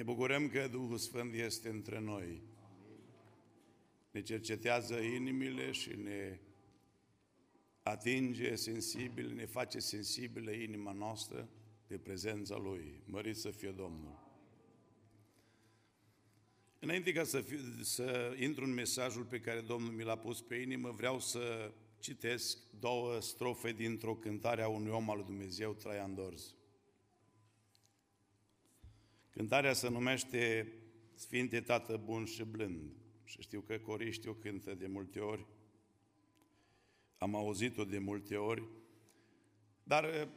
Ne bucurăm că Duhul Sfânt este între noi. Ne cercetează inimile și ne atinge sensibil, ne face sensibilă inima noastră de prezența Lui. Mărit să fie Domnul! Înainte ca să, fiu, să intru în mesajul pe care Domnul mi l-a pus pe inimă, vreau să citesc două strofe dintr-o cântare a unui om al lui Dumnezeu, Traian Dorz. Cântarea se numește Sfinte Tată Bun și Blând. Și știu că coriștii o cântă de multe ori, am auzit-o de multe ori, dar eh,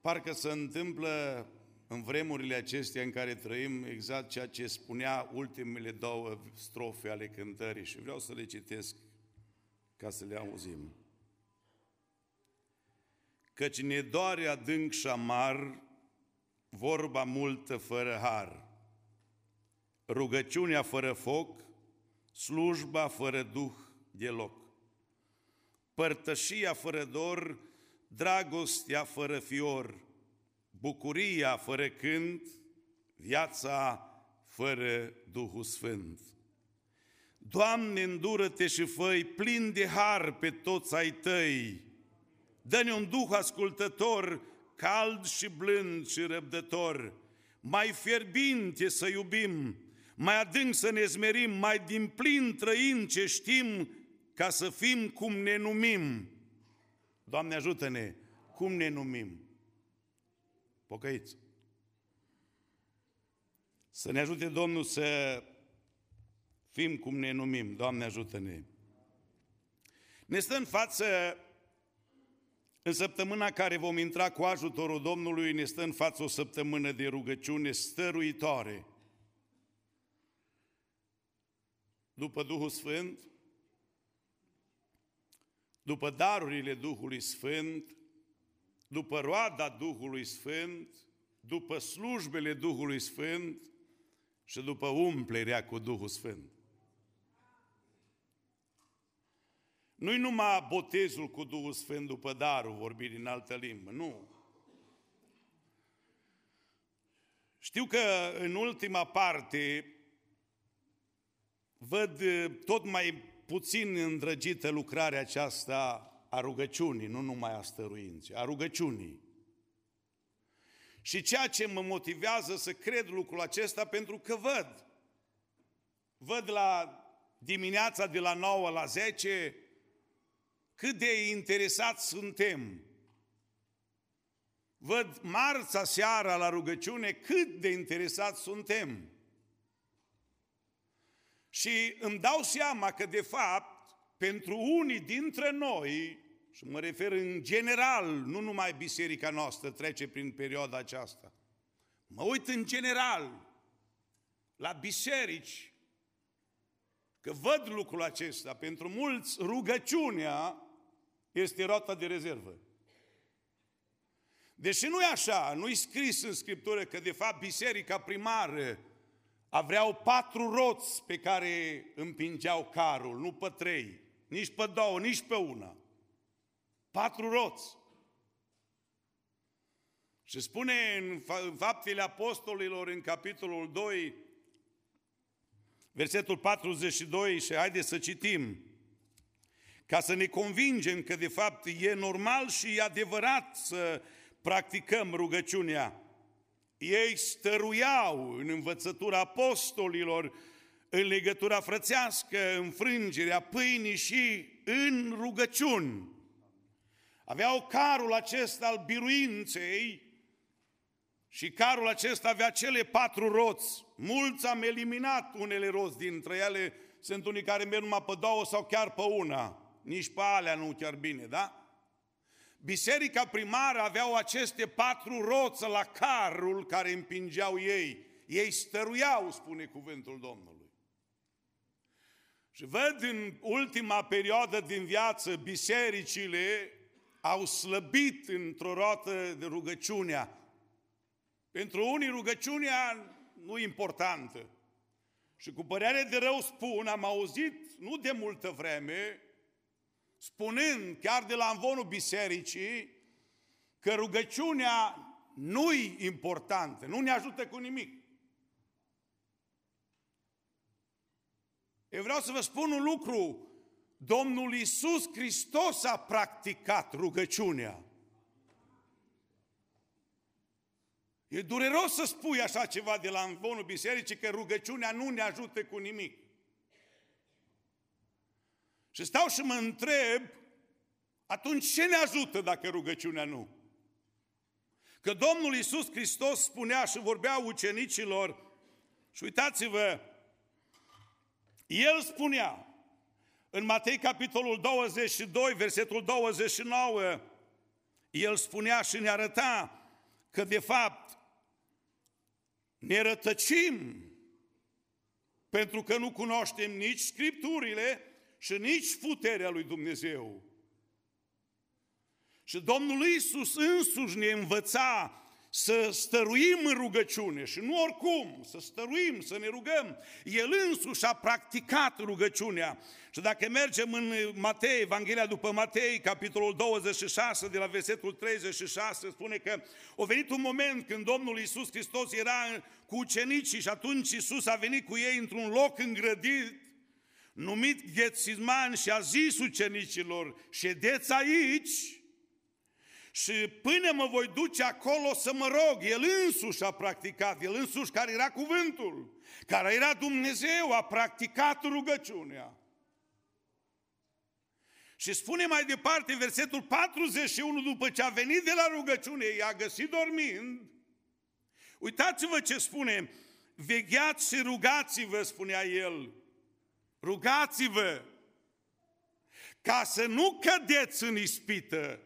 parcă se întâmplă în vremurile acestea în care trăim exact ceea ce spunea ultimele două strofe ale cântării și vreau să le citesc ca să le auzim. Căci ne doare adânc și șamar vorba multă fără har, rugăciunea fără foc, slujba fără duh deloc, părtășia fără dor, dragostea fără fior, bucuria fără cânt, viața fără Duhul Sfânt. Doamne, îndură-te și făi plin de har pe toți ai tăi, dă-ne un Duh ascultător, cald și blând și răbdător, mai fierbinte să iubim, mai adânc să ne smerim, mai din plin trăind ce știm, ca să fim cum ne numim. Doamne ajută-ne, cum ne numim? Pocăiți. Să ne ajute Domnul să fim cum ne numim. Doamne ajută-ne. Ne stă în față în săptămâna care vom intra cu ajutorul Domnului, ne stă în față o săptămână de rugăciune stăruitoare. După Duhul Sfânt, după darurile Duhului Sfânt, după roada Duhului Sfânt, după slujbele Duhului Sfânt și după umplerea cu Duhul Sfânt. Nu-i numai botezul cu Duhul Sfânt după darul, vorbit în altă limbă, nu. Știu că în ultima parte văd tot mai puțin îndrăgită lucrarea aceasta a rugăciunii, nu numai a stăruinței, a rugăciunii. Și ceea ce mă motivează să cred lucrul acesta, pentru că văd, văd la dimineața de la 9 la 10 cât de interesați suntem. Văd marța seara la rugăciune cât de interesați suntem. Și îmi dau seama că, de fapt, pentru unii dintre noi, și mă refer în general, nu numai biserica noastră trece prin perioada aceasta, mă uit în general la biserici, că văd lucrul acesta, pentru mulți rugăciunea este rota de rezervă. Deși nu e așa, nu e scris în Scriptură că de fapt biserica primară aveau patru roți pe care împingeau carul, nu pe trei, nici pe două, nici pe una. Patru roți. Și spune în Faptele Apostolilor, în capitolul 2, versetul 42, și haideți să citim, ca să ne convingem că de fapt e normal și e adevărat să practicăm rugăciunea. Ei stăruiau în învățătura apostolilor, în legătura frățească, în frângerea pâinii și în rugăciuni. Aveau carul acesta al biruinței și carul acesta avea cele patru roți. Mulți am eliminat unele roți dintre ele, sunt unii care merg numai pe două sau chiar pe una nici pe alea nu chiar bine, da? Biserica primară aveau aceste patru roță la carul care împingeau ei. Ei stăruiau, spune cuvântul Domnului. Și văd în ultima perioadă din viață, bisericile au slăbit într-o rotă de rugăciunea. Pentru unii rugăciunea nu importantă. Și cu părere de rău spun, am auzit nu de multă vreme spunând chiar de la învonul bisericii că rugăciunea nu-i importantă, nu ne ajută cu nimic. Eu vreau să vă spun un lucru. Domnul Isus Hristos a practicat rugăciunea. E dureros să spui așa ceva de la învonul bisericii că rugăciunea nu ne ajută cu nimic. Și stau și mă întreb, atunci ce ne ajută dacă rugăciunea nu? Că Domnul Iisus Hristos spunea și vorbea ucenicilor, și uitați-vă, El spunea, în Matei capitolul 22, versetul 29, El spunea și ne arăta că de fapt ne rătăcim pentru că nu cunoaștem nici Scripturile și nici puterea lui Dumnezeu. Și Domnul Iisus însuși ne învăța să stăruim în rugăciune și nu oricum, să stăruim, să ne rugăm. El însuși a practicat rugăciunea. Și dacă mergem în Matei, Evanghelia după Matei, capitolul 26, de la versetul 36, spune că a venit un moment când Domnul Iisus Hristos era cu ucenicii și atunci Iisus a venit cu ei într-un loc îngrădit, numit Ghețisman și a zis ucenicilor, ședeți aici și până mă voi duce acolo să mă rog, el însuși a practicat, el însuși care era cuvântul, care era Dumnezeu, a practicat rugăciunea. Și spune mai departe, versetul 41, după ce a venit de la rugăciune, i-a găsit dormind, uitați-vă ce spune, vegheați și rugați-vă, spunea el, rugați-vă, ca să nu cădeți în ispită,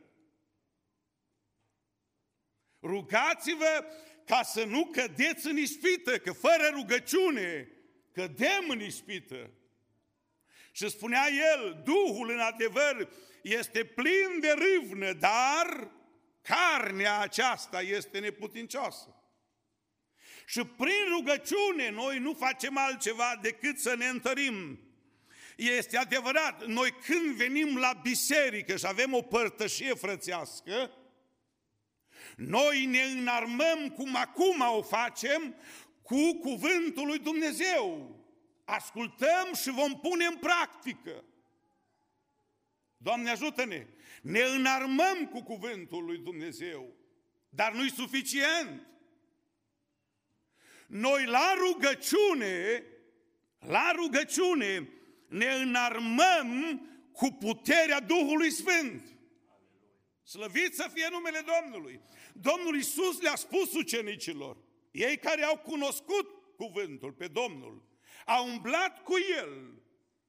Rugați-vă ca să nu cădeți în ispită, că fără rugăciune cădem în ispită. Și spunea el, Duhul în adevăr este plin de râvnă, dar carnea aceasta este neputincioasă. Și prin rugăciune noi nu facem altceva decât să ne întărim. Este adevărat, noi când venim la biserică și avem o părtășie frățească, noi ne înarmăm cum acum o facem cu cuvântul lui Dumnezeu. Ascultăm și vom pune în practică. Doamne ajută-ne! Ne înarmăm cu cuvântul lui Dumnezeu, dar nu-i suficient. Noi la rugăciune, la rugăciune, ne înarmăm cu puterea Duhului Sfânt. Slăvit să fie numele Domnului! Domnul Isus le-a spus ucenicilor, ei care au cunoscut cuvântul pe Domnul, au umblat cu El.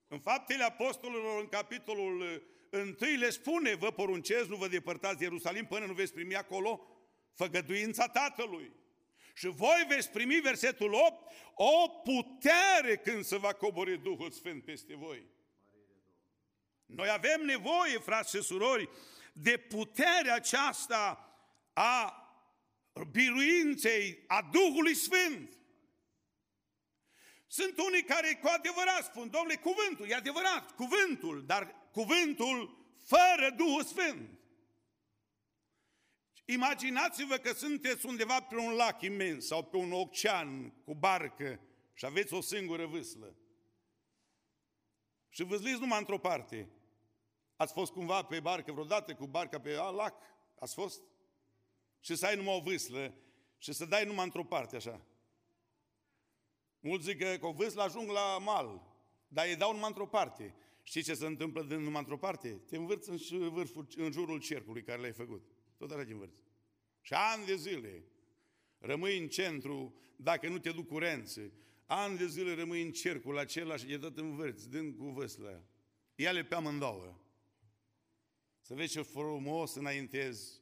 În faptele apostolilor, în capitolul 1, le spune, vă poruncesc, nu vă depărtați de Ierusalim până nu veți primi acolo făgăduința Tatălui. Și voi veți primi, versetul 8, o putere când se va coborî Duhul Sfânt peste voi. Noi avem nevoie, frați și surori, de puterea aceasta a biruinței, a Duhului Sfânt. Sunt unii care cu adevărat spun, domnule, cuvântul, e adevărat, cuvântul, dar cuvântul fără Duhul Sfânt. Imaginați-vă că sunteți undeva pe un lac imens sau pe un ocean cu barcă și aveți o singură vâslă. Și văzliți numai într-o parte. Ați fost cumva pe barcă vreodată cu barca pe lac? Ați fost? și să ai numai o vâslă și să dai numai într-o parte așa. Mulți zic că cu o vâslă ajung la mal, dar îi dau numai într-o parte. Știi ce se întâmplă dând numai într-o parte? Te învârți în, vârful, în jurul cercului care l-ai făcut. Tot așa te învârți. Și ani de zile rămâi în centru dacă nu te duc curență. Ani de zile rămâi în cercul acela și e tot învârți, dând cu vâslă. Ia-le pe amândouă. Să vezi ce frumos înaintezi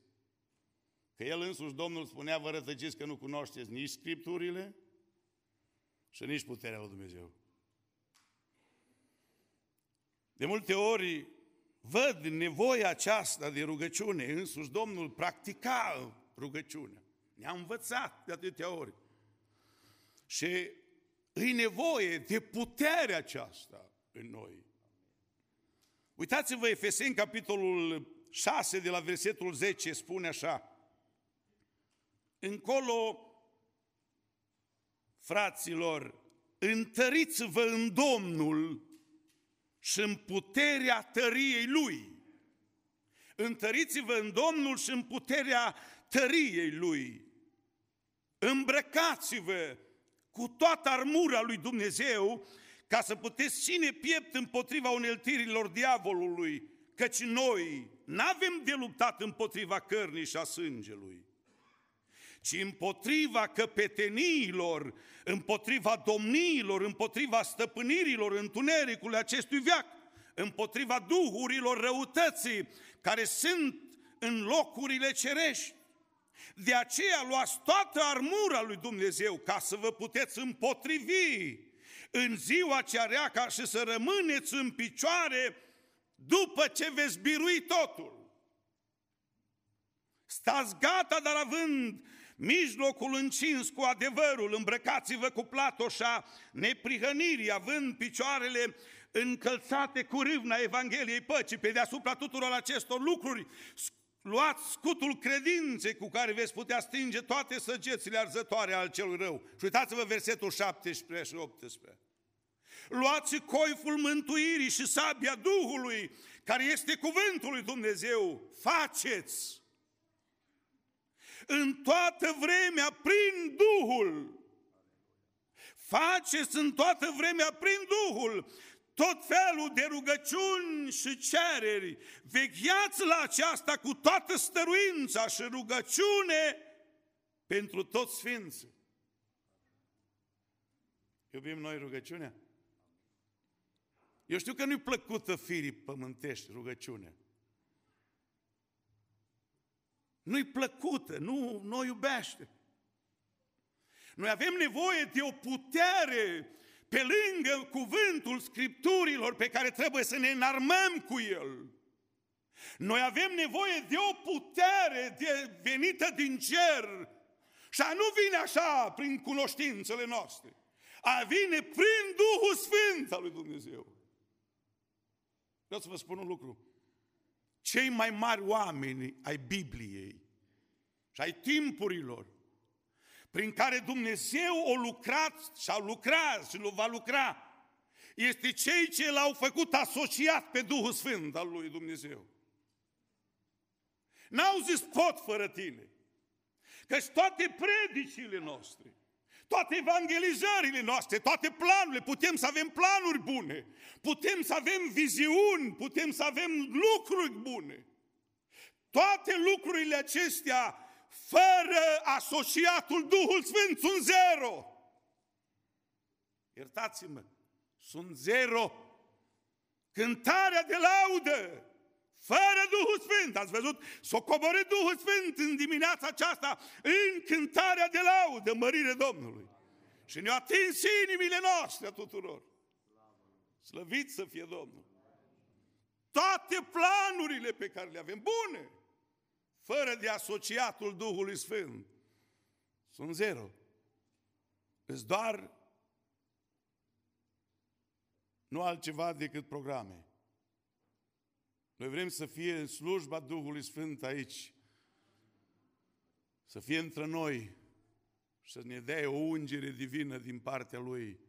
Că el însuși, Domnul, spunea, vă rătăciți că nu cunoașteți nici Scripturile și nici puterea lui Dumnezeu. De multe ori văd nevoia aceasta de rugăciune, însuși Domnul practica rugăciunea. Ne-a învățat de atâtea ori. Și îi nevoie de puterea aceasta în noi. Uitați-vă, Efeseni, capitolul 6, de la versetul 10, spune așa, Încolo, fraților, întăriți-vă în Domnul și în puterea tăriei Lui. Întăriți-vă în Domnul și în puterea tăriei Lui. Îmbrăcați-vă cu toată armura lui Dumnezeu ca să puteți ține piept împotriva uneltirilor diavolului, căci noi n-avem de luptat împotriva cărnii și a sângelui, ci împotriva căpeteniilor, împotriva domniilor, împotriva stăpânirilor întunericului acestui veac, împotriva duhurilor răutății care sunt în locurile cerești. De aceea luați toată armura lui Dumnezeu ca să vă puteți împotrivi în ziua cea rea ca și să rămâneți în picioare după ce veți birui totul. Stați gata, dar având mijlocul încins cu adevărul, îmbrăcați-vă cu platoșa neprihănirii, având picioarele încălțate cu râvna Evangheliei păcii, pe deasupra tuturor acestor lucruri, luați scutul credinței cu care veți putea stinge toate săgețile arzătoare al celui rău. Și uitați-vă versetul 17 și 18. Luați coiful mântuirii și sabia Duhului, care este cuvântul lui Dumnezeu. Faceți! În toată vremea, prin Duhul, faceți în toată vremea prin Duhul tot felul de rugăciuni și cereri. Vegheați la aceasta cu toată stăruința și rugăciune pentru toți sfinții. Iubim noi rugăciunea? Eu știu că nu-i plăcută firii pământești rugăciunea. Nu-i plăcută, nu, nu o iubește. Noi avem nevoie de o putere pe lângă cuvântul Scripturilor pe care trebuie să ne înarmăm cu el. Noi avem nevoie de o putere de venită din cer și a nu vine așa prin cunoștințele noastre, a vine prin Duhul Sfânt al lui Dumnezeu. Vreau să vă spun un lucru. Cei mai mari oameni ai Bibliei și ai timpurilor prin care Dumnezeu o lucrat și a lucrat și va lucra, este cei ce l-au făcut asociat pe Duhul Sfânt al lui Dumnezeu. N-au zis pot fără tine. Căci toate predicile noastre, toate evangelizările noastre, toate planurile, putem să avem planuri bune, putem să avem viziuni, putem să avem lucruri bune. Toate lucrurile acestea fără asociatul Duhul Sfânt sunt zero. Iertați-mă, sunt zero. Cântarea de laudă, fără Duhul Sfânt. Ați văzut? S-o coborât Duhul Sfânt în dimineața aceasta în cântarea de laudă, mărire Domnului. Și ne-a atins inimile noastre a tuturor. Slăvit să fie Domnul. Toate planurile pe care le avem, bune, fără de asociatul Duhului Sfânt, sunt zero. Îți doar nu altceva decât programe. Noi vrem să fie în slujba Duhului Sfânt aici, să fie între noi și să ne dea o ungere divină din partea Lui,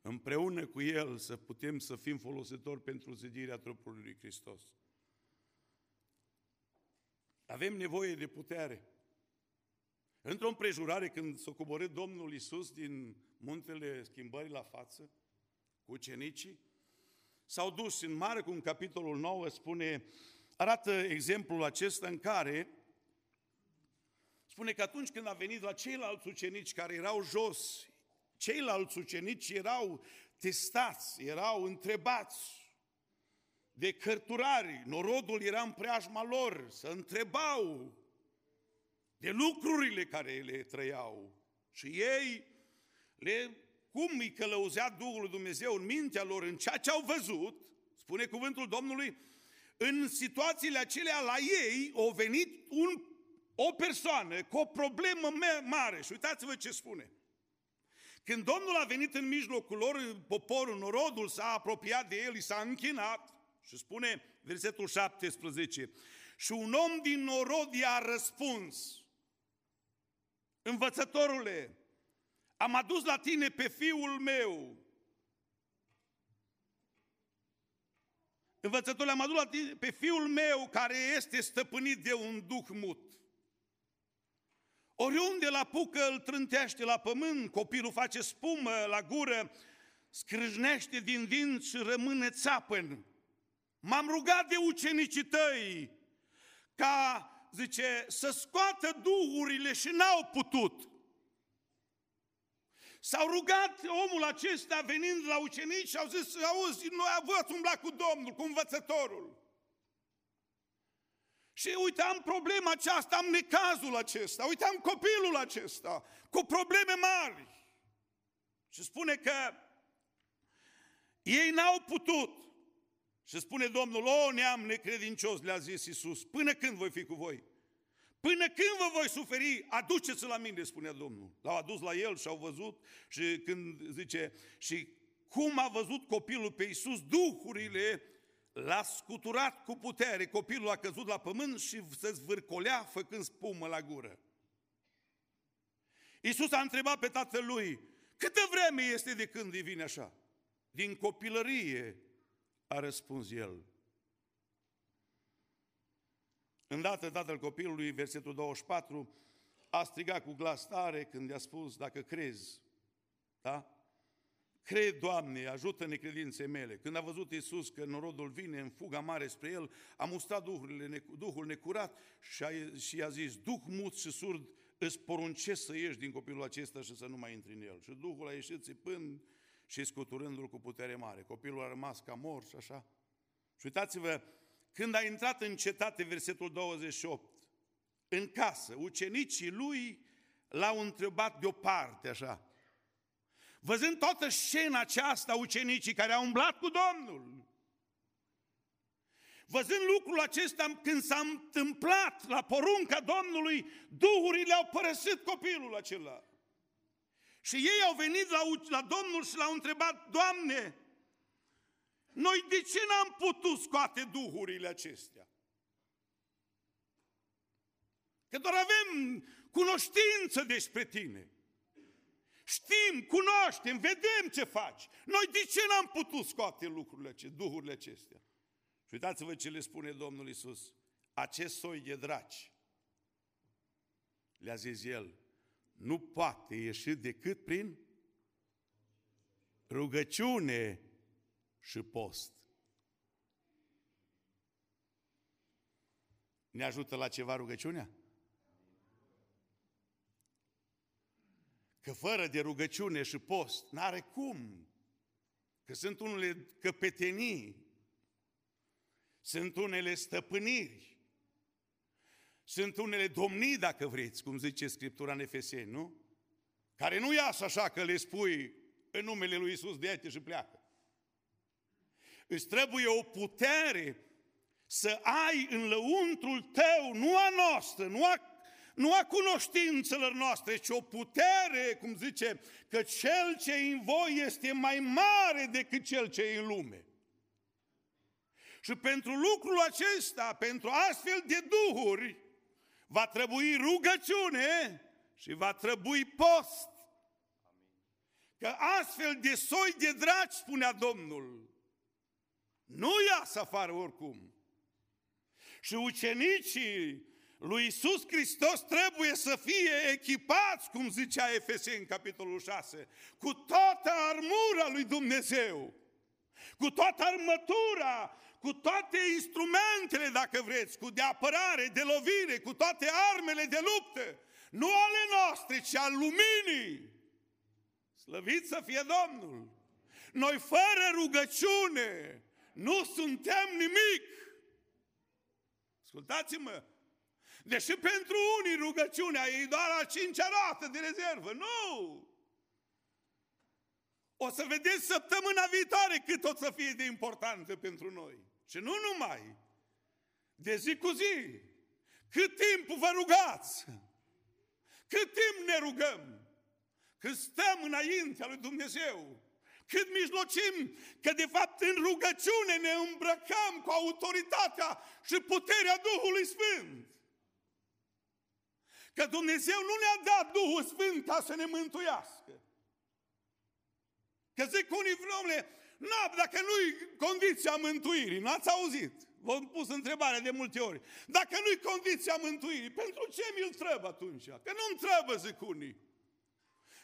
împreună cu El să putem să fim folositori pentru zidirea trupului lui Hristos. Avem nevoie de putere. Într-o împrejurare, când s-a coborât Domnul Isus din muntele schimbării la față, cu ucenicii, s-au dus în mare, cum capitolul 9 spune, arată exemplul acesta în care spune că atunci când a venit la ceilalți ucenici care erau jos, ceilalți ucenici erau testați, erau întrebați, de cărturari, norodul era în preajma lor, să întrebau de lucrurile care le trăiau. Și ei, le, cum îi călăuzea Duhul lui Dumnezeu în mintea lor, în ceea ce au văzut, spune cuvântul Domnului, în situațiile acelea la ei a venit un, o persoană cu o problemă mare. Și uitați-vă ce spune. Când Domnul a venit în mijlocul lor, poporul, norodul s-a apropiat de el, s-a închinat, și spune versetul 17, și un om din norod i-a răspuns, învățătorule, am adus la tine pe fiul meu, Învățătorul am adus pe fiul meu care este stăpânit de un duh mut. Oriunde la pucă îl trântește la pământ, copilul face spumă la gură, scrâșnește din dinți și rămâne țapăn. M-am rugat de ucenicii tăi ca, zice, să scoată duhurile și n-au putut. S-au rugat omul acesta venind la ucenici și au zis, auzi, noi ați umblat cu Domnul, cu învățătorul. Și uite, am problema aceasta, am necazul acesta, uite, am copilul acesta, cu probleme mari. Și spune că ei n-au putut. Și spune Domnul, o neam necredincios, le-a zis Iisus, până când voi fi cu voi? Până când vă voi suferi, aduceți-l la mine, spunea Domnul. L-au adus la el și au văzut și când zice, și cum a văzut copilul pe Iisus, duhurile l-a scuturat cu putere, copilul a căzut la pământ și se zvârcolea făcând spumă la gură. Iisus a întrebat pe tatălui, câtă vreme este de când devine așa? Din copilărie, a răspuns el. Îndată tatăl copilului, versetul 24, a strigat cu glas tare când i-a spus, dacă crezi, da? Cred, Doamne, ajută necredințe mele. Când a văzut Iisus că norodul vine în fuga mare spre el, a mustrat duhurile, Duhul necurat și a, și a zis, Duh mut și surd, îți poruncesc să ieși din copilul acesta și să nu mai intri în el. Și Duhul a ieșit țipând și scuturându-l cu putere mare. Copilul a rămas ca mor și așa. Și uitați-vă, când a intrat în cetate, versetul 28, în casă, ucenicii lui l-au întrebat deoparte, așa. Văzând toată scena aceasta, ucenicii care au umblat cu Domnul, văzând lucrul acesta, când s-a întâmplat la porunca Domnului, duhurile au părăsit copilul acela. Și ei au venit la, la Domnul și l-au întrebat, Doamne, noi de ce n-am putut scoate duhurile acestea? Că doar avem cunoștință despre tine. Știm, cunoaștem, vedem ce faci. Noi de ce n-am putut scoate lucrurile acestea, duhurile acestea? Și uitați-vă ce le spune Domnul Isus. Acest soi de draci, le-a zis el, nu poate ieși decât prin rugăciune și post. Ne ajută la ceva rugăciunea? Că fără de rugăciune și post, n-are cum. Că sunt unele căpetenii, sunt unele stăpâniri, sunt unele domnii, dacă vreți, cum zice Scriptura în Efeseni, nu? Care nu iasă așa că le spui în numele lui Isus de și pleacă. Îți trebuie o putere să ai în lăuntrul tău, nu a noastră, nu a, nu a cunoștințelor noastre, ci o putere, cum zice, că cel ce e în voi este mai mare decât cel ce e în lume. Și pentru lucrul acesta, pentru astfel de duhuri, va trebui rugăciune și va trebui post. Că astfel de soi de dragi, spunea Domnul, nu iasă afară oricum. Și ucenicii lui Isus Hristos trebuie să fie echipați, cum zicea Efeseni, capitolul 6, cu toată armura lui Dumnezeu, cu toată armătura, cu toate instrumentele, dacă vreți, cu de apărare, de lovire, cu toate armele de luptă, nu ale noastre, ci al luminii. Slăvit să fie Domnul! Noi fără rugăciune, nu suntem nimic. Ascultați-mă! Deși pentru unii rugăciunea e doar a cincea rată de rezervă. Nu! O să vedeți săptămâna viitoare cât o să fie de importantă pentru noi. Și nu numai. De zi cu zi. Cât timp vă rugați? Cât timp ne rugăm? Când stăm înaintea lui Dumnezeu cât mijlocim că de fapt în rugăciune ne îmbrăcăm cu autoritatea și puterea Duhului Sfânt. Că Dumnezeu nu ne-a dat Duhul Sfânt ca să ne mântuiască. Că zic unii, domnule, Nu, dacă nu-i condiția mântuirii, n-ați auzit? V-am pus întrebarea de multe ori. Dacă nu-i condiția mântuirii, pentru ce mi-l trebuie atunci? Că nu-mi trebuie, zic unii.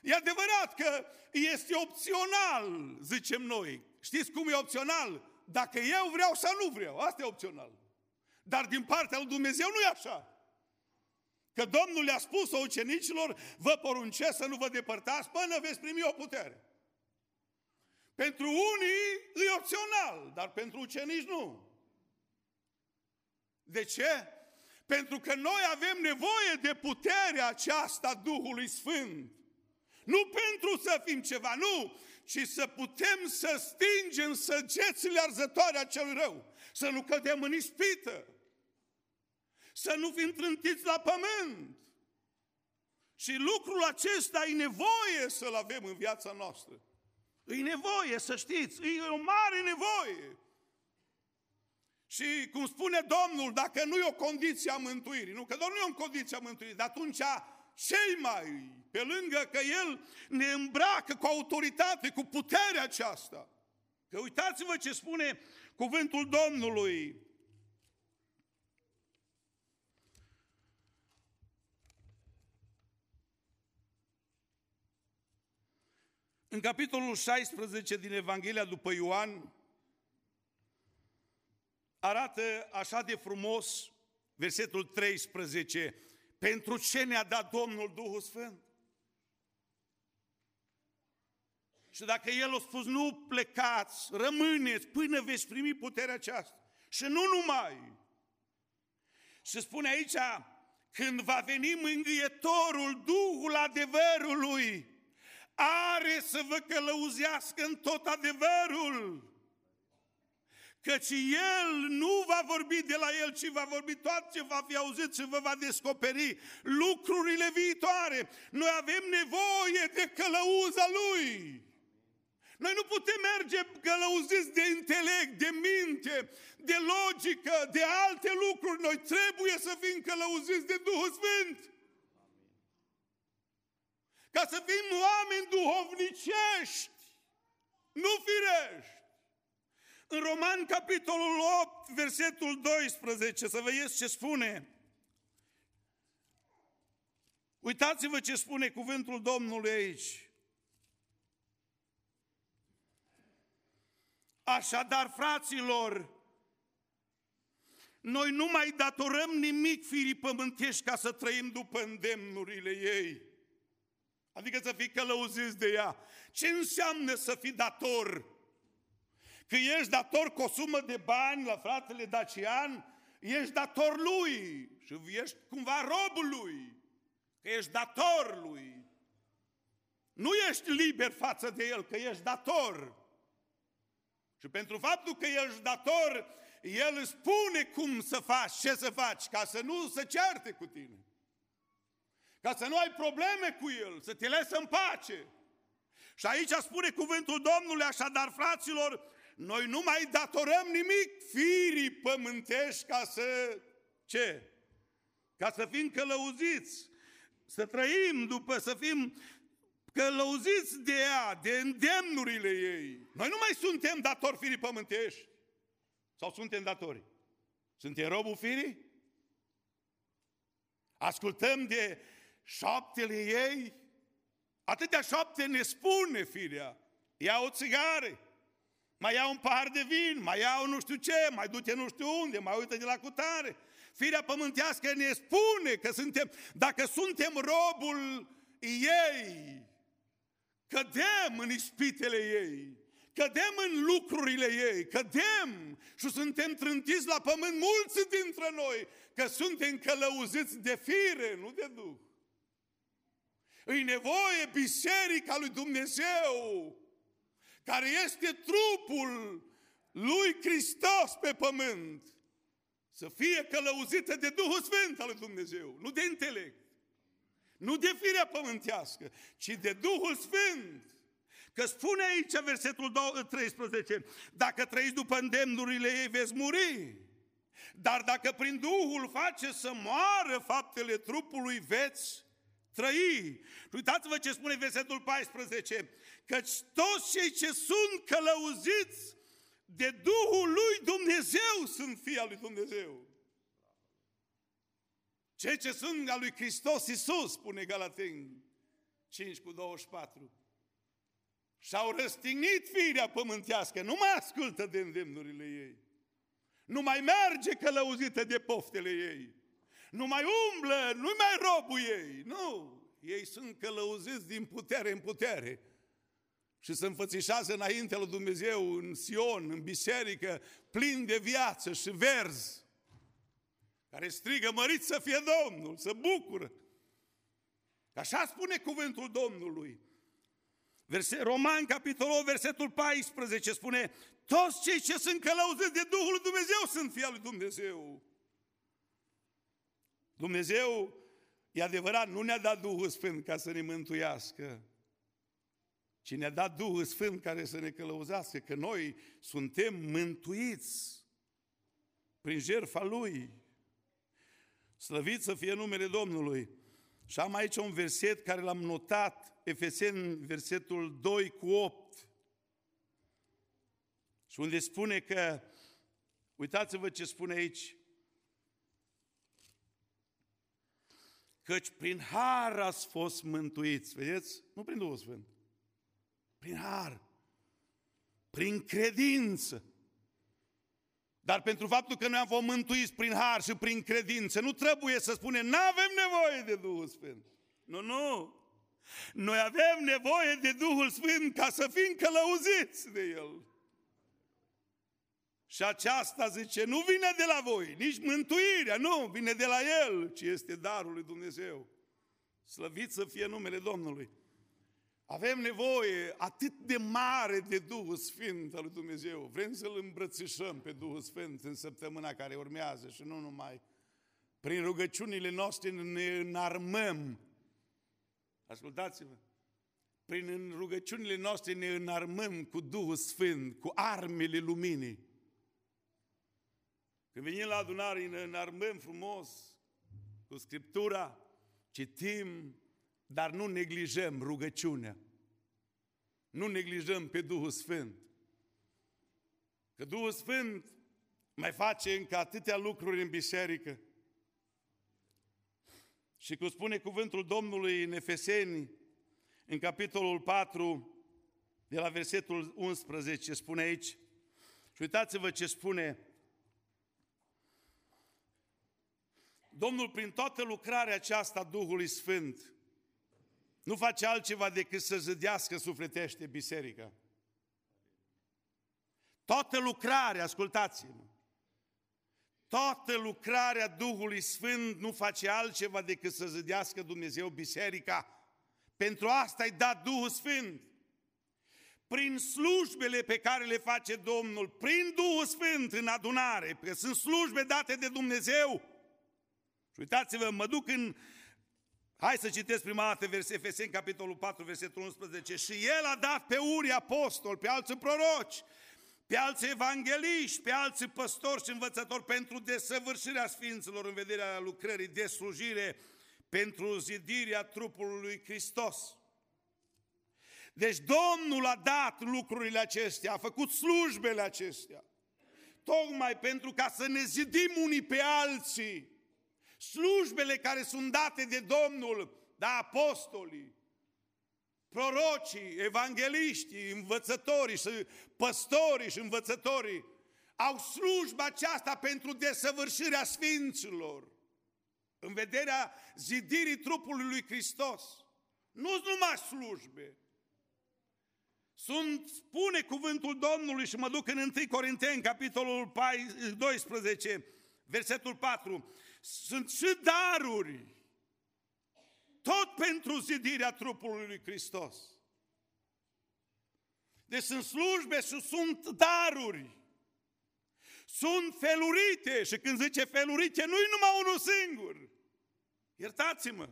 E adevărat că este opțional, zicem noi. Știți cum e opțional? Dacă eu vreau sau nu vreau, asta e opțional. Dar din partea lui Dumnezeu nu e așa. Că Domnul le-a spus ucenicilor, vă poruncesc să nu vă depărtați până veți primi o putere. Pentru unii e opțional, dar pentru ucenici nu. De ce? Pentru că noi avem nevoie de puterea aceasta Duhului Sfânt. Nu pentru să fim ceva, nu, ci să putem să stingem săgețile arzătoare a celui rău, să nu cădem în ispită, să nu fim trântiți la pământ. Și lucrul acesta e nevoie să-l avem în viața noastră. E nevoie, să știți, e o mare nevoie. Și cum spune Domnul, dacă nu e o condiție a mântuirii, nu, că doar nu e o condiție a mântuirii, dar atunci cei mai, pe lângă că El ne îmbracă cu autoritate, cu puterea aceasta. Că uitați-vă ce spune cuvântul Domnului. În capitolul 16 din Evanghelia după Ioan, arată așa de frumos versetul 13, pentru ce ne-a dat Domnul Duhul Sfânt? Și dacă El a spus, nu plecați, rămâneți până veți primi puterea aceasta. Și nu numai. Și spune aici, când va veni mângâietorul, Duhul adevărului, are să vă călăuzească în tot adevărul. Căci El nu va vorbi de la El, ci va vorbi tot ce va fi auzit și vă va descoperi lucrurile viitoare. Noi avem nevoie de călăuza Lui. Noi nu putem merge călăuziți de intelect, de minte, de logică, de alte lucruri. Noi trebuie să fim călăuziți de Duhul Sfânt. Ca să fim oameni duhovnicești, nu firești. În Roman, capitolul 8, versetul 12, să vedeți ce spune. Uitați-vă ce spune cuvântul Domnului aici. Așadar, fraților, noi nu mai datorăm nimic firii pământești ca să trăim după îndemnurile ei. Adică să fii călăuziți de ea. Ce înseamnă să fii dator? Că ești dator cu o sumă de bani la fratele Dacian, ești dator lui și ești cumva robul lui. Că ești dator lui. Nu ești liber față de el, că ești dator. Și pentru faptul că ești dator, el îți spune cum să faci, ce să faci, ca să nu se certe cu tine. Ca să nu ai probleme cu el, să te lăsă în pace. Și aici spune cuvântul Domnului, așadar, fraților, noi nu mai datorăm nimic firii pământești ca să, ce? Ca să fim călăuziți, să trăim după, să fim călăuziți de ea, de îndemnurile ei. Noi nu mai suntem datori firii pământești. Sau suntem datori? Suntem robul firii? Ascultăm de șaptele ei? Atâtea șapte ne spune firea. Ia o țigară, mai ia un pahar de vin, mai ia nu știu ce, mai du-te nu știu unde, mai uită de la cutare. Firea pământească ne spune că suntem, dacă suntem robul ei, cădem în ispitele ei, cădem în lucrurile ei, cădem și suntem trântiți la pământ mulți dintre noi, că suntem călăuziți de fire, nu de Duh. Îi nevoie biserica lui Dumnezeu care este trupul lui Hristos pe pământ, să fie călăuzită de Duhul Sfânt al lui Dumnezeu, nu de intelect, nu de firea pământească, ci de Duhul Sfânt. Că spune aici versetul 13, dacă trăiți după îndemnurile ei veți muri, dar dacă prin Duhul face să moară faptele trupului veți trăi. Uitați-vă ce spune versetul 14, căci toți cei ce sunt călăuziți de Duhul lui Dumnezeu sunt fii al lui Dumnezeu. Cei ce sunt al lui Hristos Iisus, spune Galateni 5 cu 24. Și-au răstignit firea pământească, nu mai ascultă de îndemnurile ei. Nu mai merge călăuzită de poftele ei. Nu mai umblă, nu mai robul ei. Nu, ei sunt călăuziți din putere în putere și se înfățișează înaintea lui Dumnezeu în Sion, în biserică, plin de viață și verzi, care strigă, mărit să fie Domnul, să bucură. Așa spune cuvântul Domnului. Verse, Roman, capitolul 8, versetul 14, spune, toți cei ce sunt călăuziți de Duhul lui Dumnezeu sunt fii al lui Dumnezeu. Dumnezeu, e adevărat, nu ne-a dat Duhul Sfânt ca să ne mântuiască, ci ne-a dat Duhul Sfânt care să ne călăuzească, că noi suntem mântuiți prin jertfa Lui. Slăvit să fie numele Domnului. Și am aici un verset care l-am notat, Efeseni, versetul 2 cu 8. Și unde spune că, uitați-vă ce spune aici, căci prin har ați fost mântuiți, vedeți? Nu prin Duhul Sfânt. Prin har. Prin credință. Dar pentru faptul că noi am fost mântuiți prin har și prin credință, nu trebuie să spunem, nu avem nevoie de Duhul Sfânt. Nu, nu. Noi avem nevoie de Duhul Sfânt ca să fim călăuziți de El. Și aceasta, zice, nu vine de la voi, nici mântuirea, nu, vine de la El, ci este darul lui Dumnezeu. Slăvit să fie numele Domnului. Avem nevoie atât de mare de Duhul Sfânt al lui Dumnezeu. Vrem să-L îmbrățișăm pe Duhul Sfânt în săptămâna care urmează și nu numai. Prin rugăciunile noastre ne înarmăm. Ascultați-vă. Prin rugăciunile noastre ne înarmăm cu Duhul Sfânt, cu armele luminii. Când venim la adunare, ne înarmăm frumos cu Scriptura, citim, dar nu neglijăm rugăciunea. Nu neglijăm pe Duhul Sfânt. Că Duhul Sfânt mai face încă atâtea lucruri în biserică. Și cum spune cuvântul Domnului în Efeseni, în capitolul 4, de la versetul 11, spune aici, și uitați-vă ce spune, Domnul prin toată lucrarea aceasta Duhului Sfânt nu face altceva decât să zădească sufletește biserica. Toată lucrarea, ascultați-mă, toată lucrarea Duhului Sfânt nu face altceva decât să zădească Dumnezeu biserica. Pentru asta i dat Duhul Sfânt. Prin slujbele pe care le face Domnul, prin Duhul Sfânt în adunare, că sunt slujbe date de Dumnezeu, și uitați-vă, mă duc în... Hai să citesc prima dată verset Efeseni, capitolul 4, versetul 11. Și el a dat pe unii apostoli, pe alții proroci, pe alții evangeliști, pe alții păstori și învățători pentru desăvârșirea sfinților în vederea lucrării de slujire pentru zidirea trupului lui Hristos. Deci Domnul a dat lucrurile acestea, a făcut slujbele acestea, tocmai pentru ca să ne zidim unii pe alții, slujbele care sunt date de Domnul, da apostolii, prorocii, evangeliștii, învățătorii și păstorii și învățătorii au slujba aceasta pentru desăvârșirea sfinților, în vederea zidirii trupului lui Hristos. Nu sunt numai slujbe. Sunt, spune cuvântul Domnului și mă duc în 1 Corinteni, capitolul 12, versetul 4 sunt și daruri. Tot pentru zidirea trupului lui Hristos. Deci sunt slujbe și sunt daruri. Sunt felurite și când zice felurite, nu-i numai unul singur. Iertați-mă.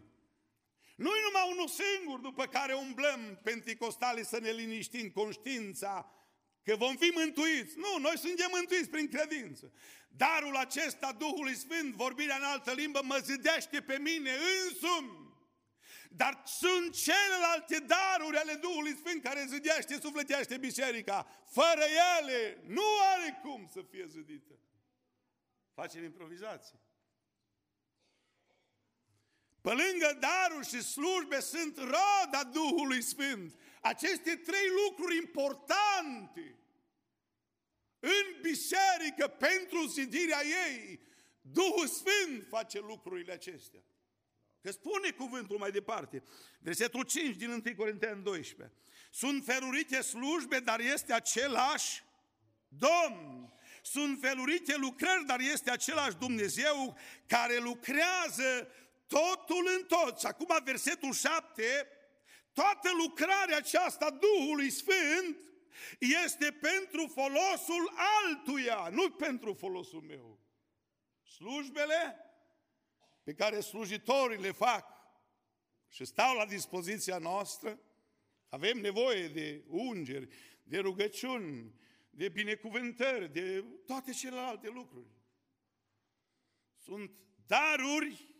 Nu-i numai unul singur după care umblăm penticostale să ne liniștim conștiința că vom fi mântuiți. Nu, noi suntem mântuiți prin credință. Darul acesta, Duhului Sfânt, vorbirea în altă limbă, mă zidește pe mine însumi. Dar sunt celelalte daruri ale Duhului Sfânt care zidește, sufletește biserica. Fără ele nu are cum să fie zidită. Facem improvizație. Pe lângă daruri și slujbe sunt roda Duhului Sfânt. Aceste trei lucruri importante în biserică pentru zidirea ei, Duhul Sfânt face lucrurile acestea. Că spune cuvântul mai departe, versetul 5 din 1 Corinteni 12. Sunt felurite slujbe, dar este același Domn. Sunt felurite lucrări, dar este același Dumnezeu care lucrează totul în tot. Și acum versetul 7, toată lucrarea aceasta Duhului Sfânt este pentru folosul altuia, nu pentru folosul meu. Slujbele pe care slujitorii le fac și stau la dispoziția noastră, avem nevoie de ungeri, de rugăciuni, de binecuvântări, de toate celelalte lucruri. Sunt daruri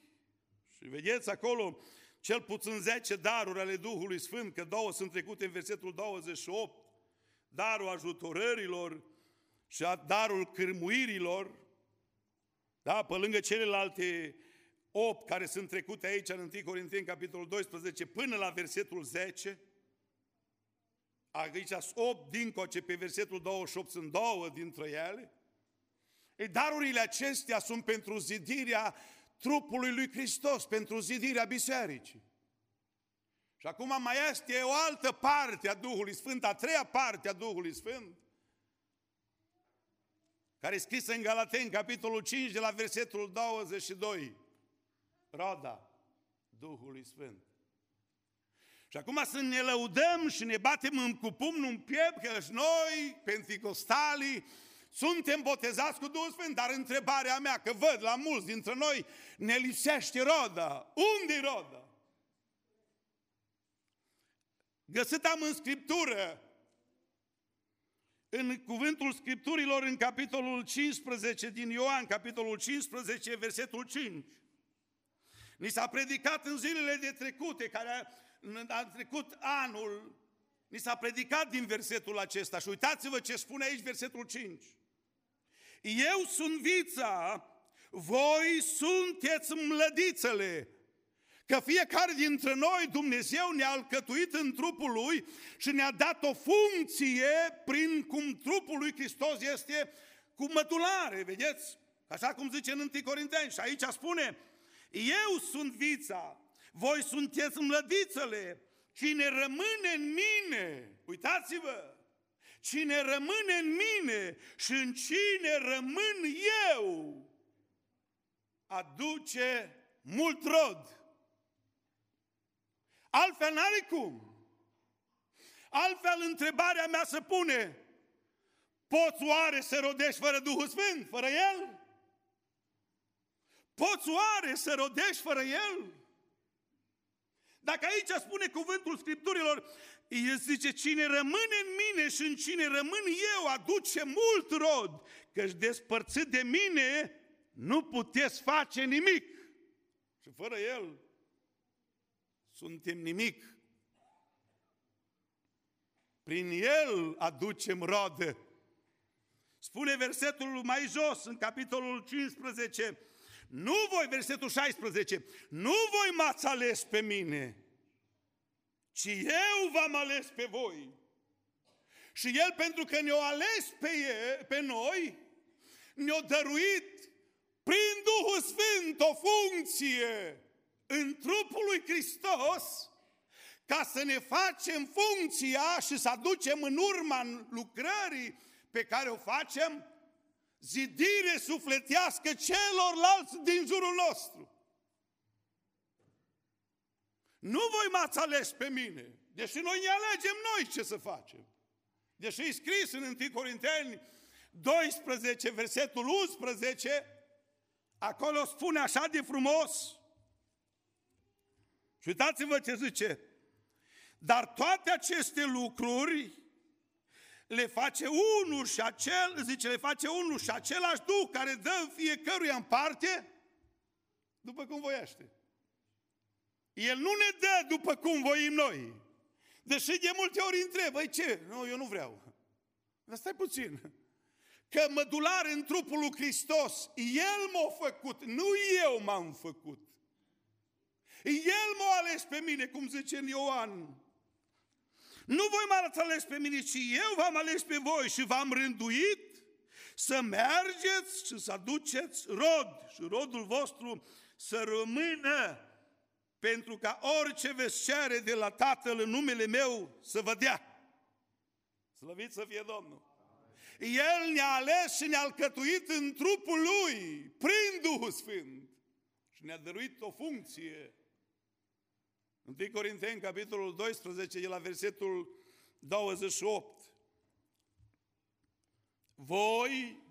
și vedeți acolo cel puțin 10 daruri ale Duhului Sfânt, că două sunt trecute în versetul 28, darul ajutorărilor și darul cârmuirilor, da, pe lângă celelalte 8 care sunt trecute aici în 1 Corinteni, capitolul 12, până la versetul 10, aici sunt 8 dincoace pe versetul 28, sunt două dintre ele, e, darurile acestea sunt pentru zidirea trupului lui Hristos, pentru zidirea bisericii. Și acum mai este o altă parte a Duhului Sfânt, a treia parte a Duhului Sfânt, care e scrisă în Galateni, capitolul 5, de la versetul 22 roda Duhului Sfânt. Și acum să ne lăudăm și ne batem în cu pumnul în piept că noi, penticostalii, suntem botezați cu Duhul Sfânt, dar întrebarea mea, că văd la mulți dintre noi, ne lipsește roda. unde e roda? Găsit am în Scriptură, în cuvântul Scripturilor, în capitolul 15 din Ioan, capitolul 15, versetul 5. Ni s-a predicat în zilele de trecute, care a trecut anul, ni s-a predicat din versetul acesta. Și uitați-vă ce spune aici versetul 5. Eu sunt vița, voi sunteți mlădițele. Că fiecare dintre noi, Dumnezeu ne-a alcătuit în trupul Lui și ne-a dat o funcție prin cum trupul Lui Hristos este cu mătulare, vedeți? Așa cum zice în 1 Corinteni. Și aici spune, eu sunt vița, voi sunteți mlădițele, cine rămâne în mine, uitați-vă, cine rămâne în mine și în cine rămân eu, aduce mult rod. Altfel n-are cum. Altfel întrebarea mea se pune, poți oare să rodești fără Duhul Sfânt, fără El? Poți oare să rodești fără El? Dacă aici spune cuvântul Scripturilor, el zice, cine rămâne în mine și în cine rămân eu aduce mult rod, căci despărțit de mine nu puteți face nimic. Și fără El suntem nimic. Prin El aducem rodă. Spune versetul mai jos, în capitolul 15, nu voi, versetul 16, nu voi m-ați ales pe mine, ci eu v-am ales pe voi. Și El, pentru că ne-a ales pe, el, pe noi, ne-a dăruit prin Duhul Sfânt o funcție în trupul lui Hristos ca să ne facem funcția și să aducem în urma lucrării pe care o facem zidire sufletească celorlalți din jurul nostru. Nu voi m-ați ales pe mine, deși noi ne alegem noi ce să facem. Deși e scris în 1 Corinteni 12, versetul 11, acolo spune așa de frumos, și uitați-vă ce zice, dar toate aceste lucruri le face unul și acel, zice, le face unul și același Duh care dă fiecăruia în parte după cum voiește. El nu ne dă după cum voim noi. Deși de multe ori întreb, băi ce? Nu, eu nu vreau. Dar stai puțin. Că mădular în trupul lui Hristos, El m-a făcut, nu eu m-am făcut. El m-a ales pe mine, cum zice în Ioan. Nu voi m-ați ales pe mine, ci eu v-am ales pe voi și v-am rânduit să mergeți și să aduceți rod și rodul vostru să rămână pentru ca orice veți cere de la Tatăl în numele meu să vă dea. Slăvit să fie Domnul! El ne-a ales și ne-a alcătuit în trupul Lui, prin Duhul Sfânt. Și ne-a dăruit o funcție. 1 Corinteni, capitolul 12, de la versetul 28. Voi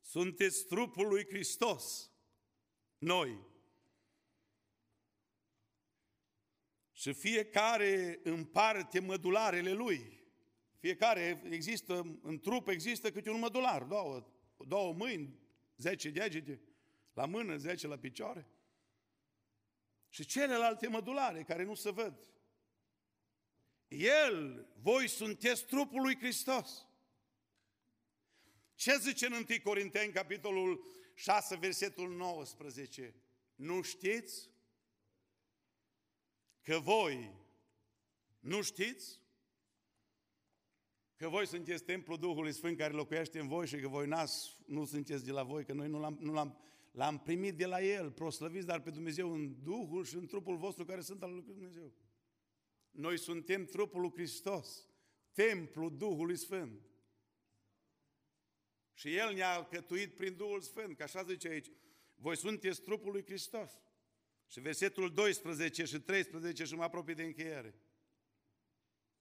sunteți trupul lui Hristos. Noi. Și fiecare în parte mădularele lui. Fiecare există, în trup există câte un mădular, două, două mâini, zece degete la mână, zece la picioare. Și celelalte mădulare care nu se văd. El, voi sunteți trupul lui Hristos. Ce zice în 1 Corinteni, capitolul 6, versetul 19? Nu știți că voi nu știți că voi sunteți templul Duhului Sfânt care locuiește în voi și că voi nas, nu sunteți de la voi, că noi nu l-am, nu l-am, l-am primit de la El, proslăviți dar pe Dumnezeu în Duhul și în trupul vostru care sunt al lui Dumnezeu. Noi suntem trupul lui Hristos, templul Duhului Sfânt. Și El ne-a alcătuit prin Duhul Sfânt, că așa zice aici, voi sunteți trupul lui Hristos. Și versetul 12 și 13 și mă apropii de încheiere.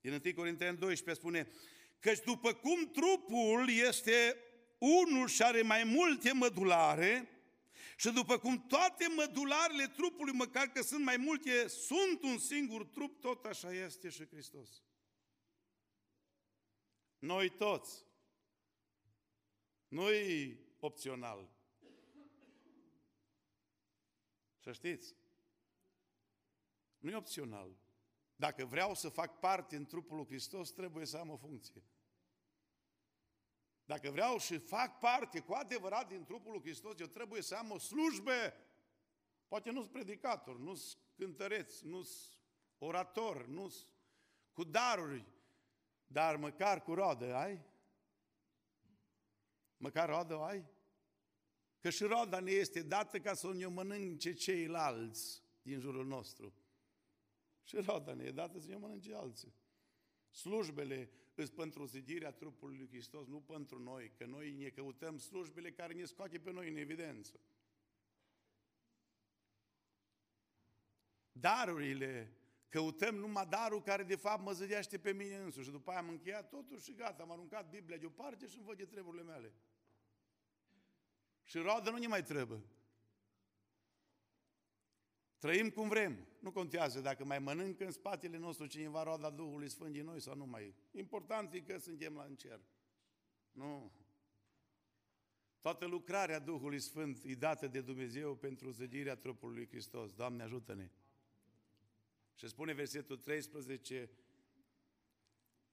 Din 1 Corinteni 12 spune, căci după cum trupul este unul și are mai multe mădulare, și după cum toate mădularele trupului, măcar că sunt mai multe, sunt un singur trup, tot așa este și Hristos. Noi toți. Nu-i opțional. Să știți, nu e opțional. Dacă vreau să fac parte în trupul lui Hristos, trebuie să am o funcție. Dacă vreau și fac parte cu adevărat din trupul lui Hristos, eu trebuie să am o slujbă. Poate nu-s predicator, nu-s cântăreț, nu-s orator, nu-s cu daruri, dar măcar cu rodă ai? Măcar rodă ai? Că și roda ne este dată ca să ne mănânce ceilalți din jurul nostru. Și roda ne e dată să ne mănânce alții. Slujbele îs pentru zidirea trupului lui Hristos, nu pentru noi, că noi ne căutăm slujbele care ne scoate pe noi în evidență. Darurile, căutăm numai darul care de fapt mă zădește pe mine însuși și după aia am încheiat totul și gata, am aruncat Biblia deoparte și îmi văd de treburile mele. Și roadă nu ne mai trebuie. Trăim cum vrem. Nu contează dacă mai mănâncă în spatele nostru cineva roada Duhului Sfânt din noi sau nu mai. Important e că suntem la încer. Nu. Toată lucrarea Duhului Sfânt e dată de Dumnezeu pentru zădirea trupului lui Hristos. Doamne, ajută-ne! Și spune versetul 13,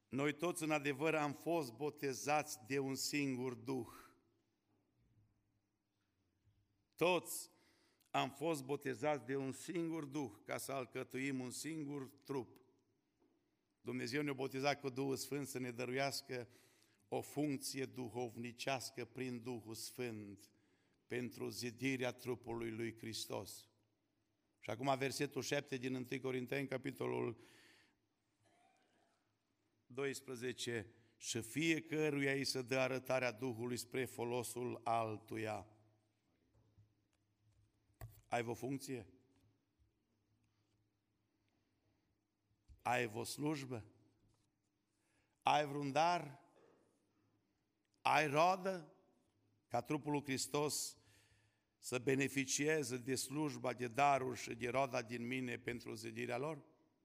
noi toți în adevăr am fost botezați de un singur Duh. Toți am fost botezați de un singur Duh ca să alcătuim un singur trup. Dumnezeu ne-a botezat cu Duhul Sfânt să ne dăruiască o funcție duhovnicească prin Duhul Sfânt pentru zidirea trupului lui Hristos. Și acum versetul 7 din 1 Corinteni, capitolul 12, și fiecăruia îi să dă arătarea Duhului spre folosul altuia. Ai o funcție? Ai o slujbă? Ai vreun dar? Ai rodă? Ca trupul lui Hristos să beneficieze de slujba, de daruri și de roda din mine pentru zidirea lor?